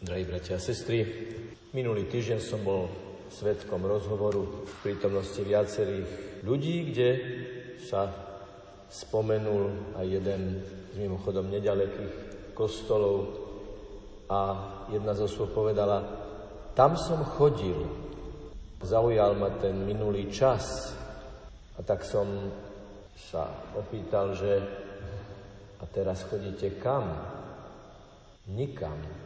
Drahí bratia a sestry, minulý týždeň som bol svetkom rozhovoru v prítomnosti viacerých ľudí, kde sa spomenul aj jeden z mimochodom nedalekých kostolov a jedna z osôb povedala, tam som chodil, zaujal ma ten minulý čas a tak som sa opýtal, že a teraz chodíte kam? Nikam.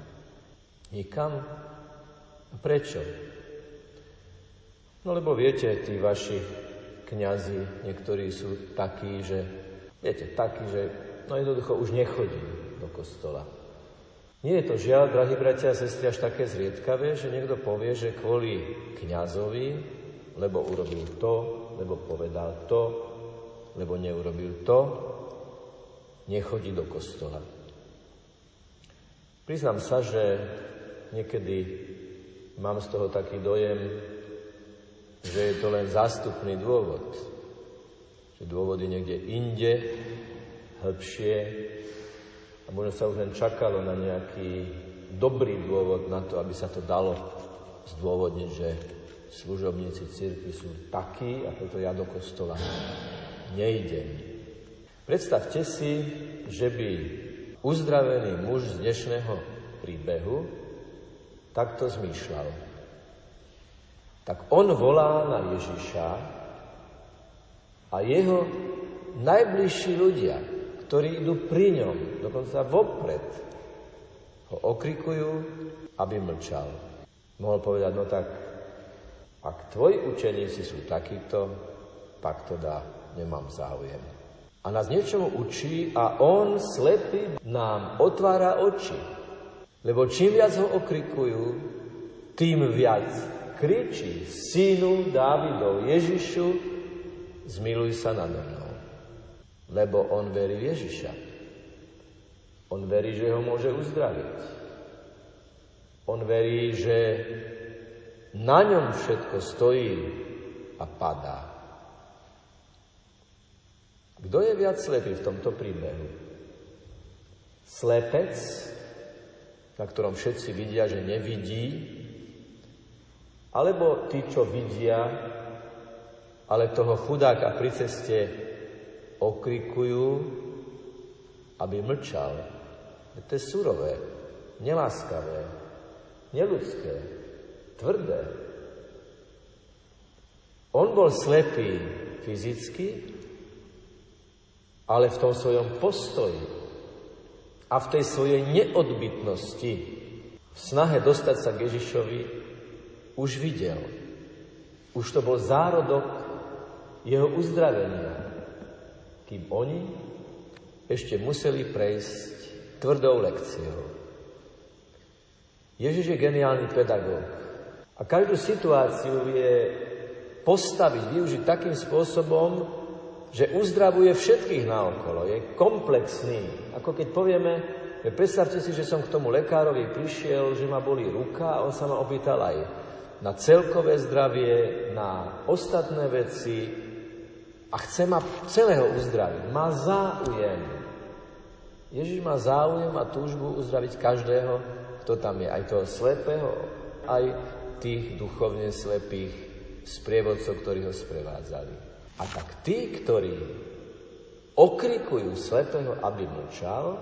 Nikam? A prečo? No lebo viete, tí vaši kňazi, niektorí sú takí, že, viete, takí, že no jednoducho už nechodí do kostola. Nie je to žiaľ, drahí bratia a sestry, až také zriedkavé, že niekto povie, že kvôli kňazovi, lebo urobil to, lebo povedal to, lebo neurobil to, nechodí do kostola. Priznám sa, že niekedy mám z toho taký dojem, že je to len zástupný dôvod. Že dôvod niekde inde, hĺbšie a možno sa už len čakalo na nejaký dobrý dôvod na to, aby sa to dalo zdôvodniť, že služobníci cirkvi sú takí a preto ja do kostola nejdem. Predstavte si, že by uzdravený muž z dnešného príbehu takto zmýšľal tak on volá na Ježiša a jeho najbližší ľudia, ktorí idú pri ňom, dokonca vopred, ho okrikujú, aby mlčal. Mohol povedať, no tak, ak tvoji učeníci sú takíto, tak to dá, nemám záujem. A nás niečomu učí a on, slepý, nám otvára oči. Lebo čím viac ho okrikujú, tým viac kričí, synu Dávidov Ježišu, zmiluj sa nado mnou. Lebo on verí Ježiša. On verí, že ho môže uzdraviť. On verí, že na ňom všetko stojí a padá. Kto je viac slepý v tomto príbehu? Slepec, na ktorom všetci vidia, že nevidí, alebo tí, čo vidia, ale toho chudáka pri ceste okrikujú, aby mlčal. To je surové, neláskavé, neludské, tvrdé. On bol slepý fyzicky, ale v tom svojom postoji a v tej svojej neodbytnosti, v snahe dostať sa k Ježišovi, už videl. Už to bol zárodok jeho uzdravenia, kým oni ešte museli prejsť tvrdou lekciou. Ježiš je geniálny pedagóg a každú situáciu vie postaviť, využiť takým spôsobom, že uzdravuje všetkých naokolo, je komplexný. Ako keď povieme, predstavte si, že som k tomu lekárovi prišiel, že ma boli ruka a on sa ma opýtal aj na celkové zdravie, na ostatné veci a chce ma celého uzdraviť. Má záujem. Ježiš má záujem a túžbu uzdraviť každého, kto tam je. Aj toho slepého, aj tých duchovne slepých sprievodcov, ktorí ho sprevádzali. A tak tí, ktorí okrikujú slepého, aby mlčal,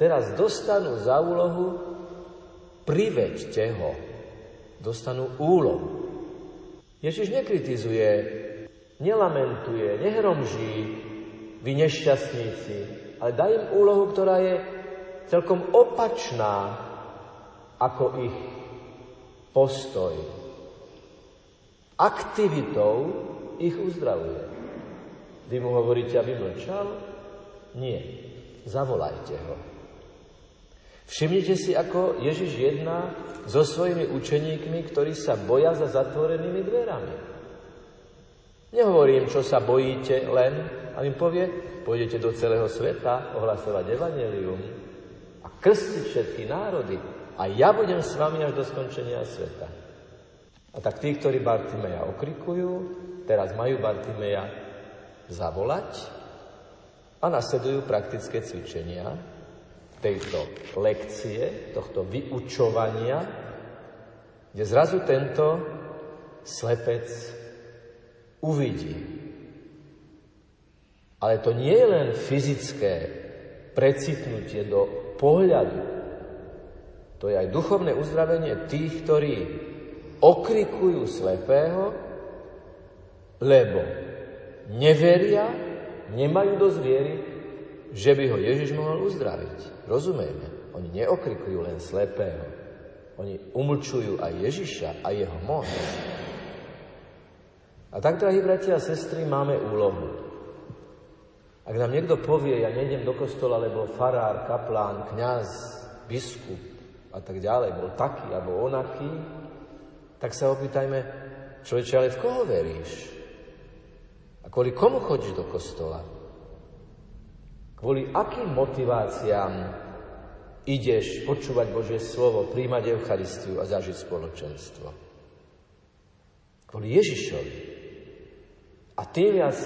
teraz dostanú za úlohu priveďte ho dostanú úlohu. Ježiš nekritizuje, nelamentuje, nehromží, vy nešťastníci, ale dá im úlohu, ktorá je celkom opačná ako ich postoj. Aktivitou ich uzdravuje. Vy mu hovoríte, aby mlčal? Nie. Zavolajte ho. Všimnite si, ako Ježiš jedná so svojimi učeníkmi, ktorí sa boja za zatvorenými dverami. Nehovorím, čo sa bojíte len, a im povie, pôjdete do celého sveta ohlasovať evanelium a krstiť všetky národy a ja budem s vami až do skončenia sveta. A tak tí, ktorí Bartimeja okrikujú, teraz majú Bartimeja zavolať a nasledujú praktické cvičenia, tejto lekcie, tohto vyučovania, kde zrazu tento slepec uvidí. Ale to nie je len fyzické precitnutie do pohľadu. To je aj duchovné uzdravenie tých, ktorí okrikujú slepého, lebo neveria, nemajú dosť viery, že by ho Ježiš mohol uzdraviť. Rozumieme? Oni neokrikujú len slepého. Oni umlčujú aj Ježiša a jeho moc. A tak, drahí bratia a sestry, máme úlohu. Ak nám niekto povie, ja nejdem do kostola, lebo farár, kaplán, kňaz, biskup a tak ďalej, bol taký alebo onaký, tak sa opýtajme, človeče, ale v koho veríš? Kvôli komu chodíš do kostola? Kvôli akým motiváciám ideš počúvať Božie slovo, príjmať Eucharistiu a zažiť spoločenstvo? Kvôli Ježišovi. A tým viac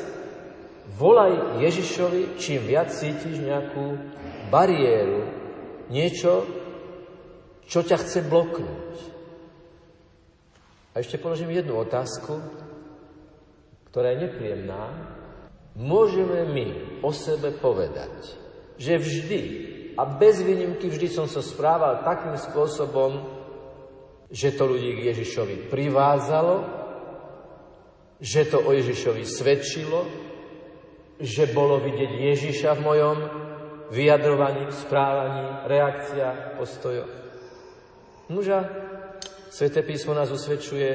volaj Ježišovi, čím viac cítiš nejakú bariéru, niečo, čo ťa chce bloknúť. A ešte položím jednu otázku, ktorá je nepríjemná, môžeme my o sebe povedať, že vždy a bez výnimky vždy som sa správal takým spôsobom, že to ľudí k Ježišovi privázalo, že to o Ježišovi svedčilo, že bolo vidieť Ježiša v mojom vyjadrovaní, správaní, reakcia, postojoch. Nuža, Sveté písmo nás usvedčuje,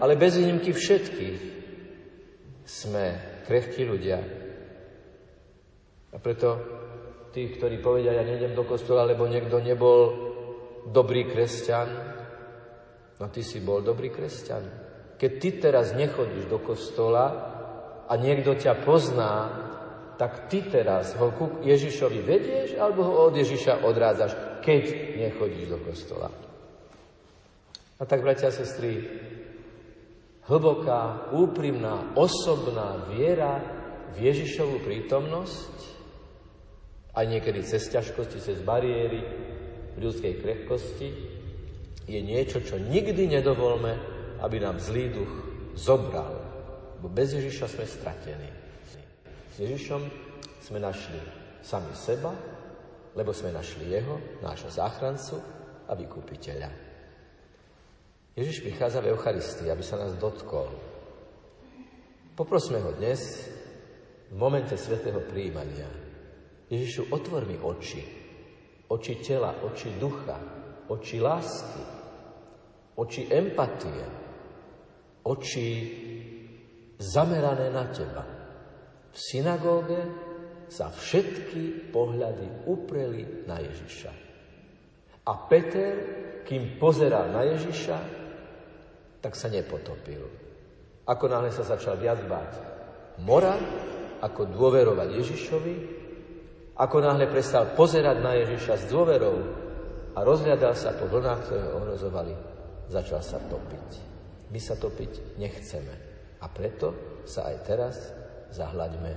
ale bez výnimky všetkých sme krehkí ľudia. A preto tí, ktorí povedia, ja nejdem do kostola, lebo niekto nebol dobrý kresťan, no ty si bol dobrý kresťan. Keď ty teraz nechodíš do kostola a niekto ťa pozná, tak ty teraz ho ku Ježišovi vedieš alebo ho od Ježiša odrádzaš, keď nechodíš do kostola. A tak, bratia a sestry, hlboká, úprimná, osobná viera v Ježišovú prítomnosť, aj niekedy cez ťažkosti, cez bariéry v ľudskej krehkosti, je niečo, čo nikdy nedovolme, aby nám zlý duch zobral. Bo bez Ježiša sme stratení. S Ježišom sme našli sami seba, lebo sme našli Jeho, nášho záchrancu a vykupiteľa. Ježiš prichádza v Eucharistii, aby sa nás dotkol. Poprosme ho dnes, v momente svetého príjmania. Ježišu, otvor mi oči. Oči tela, oči ducha, oči lásky, oči empatie, oči zamerané na teba. V synagóge sa všetky pohľady upreli na Ježiša. A Peter, kým pozeral na Ježiša, tak sa nepotopil. Ako náhle sa začal viac báť mora, ako dôverovať Ježišovi, ako náhle prestal pozerať na Ježiša s dôverou a rozhľadal sa po vlnách, ktoré ho ohrozovali, začal sa topiť. My sa topiť nechceme. A preto sa aj teraz zahľaďme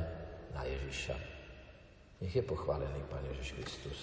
na Ježiša. Nech je pochválený Pán Ježiš Kristus.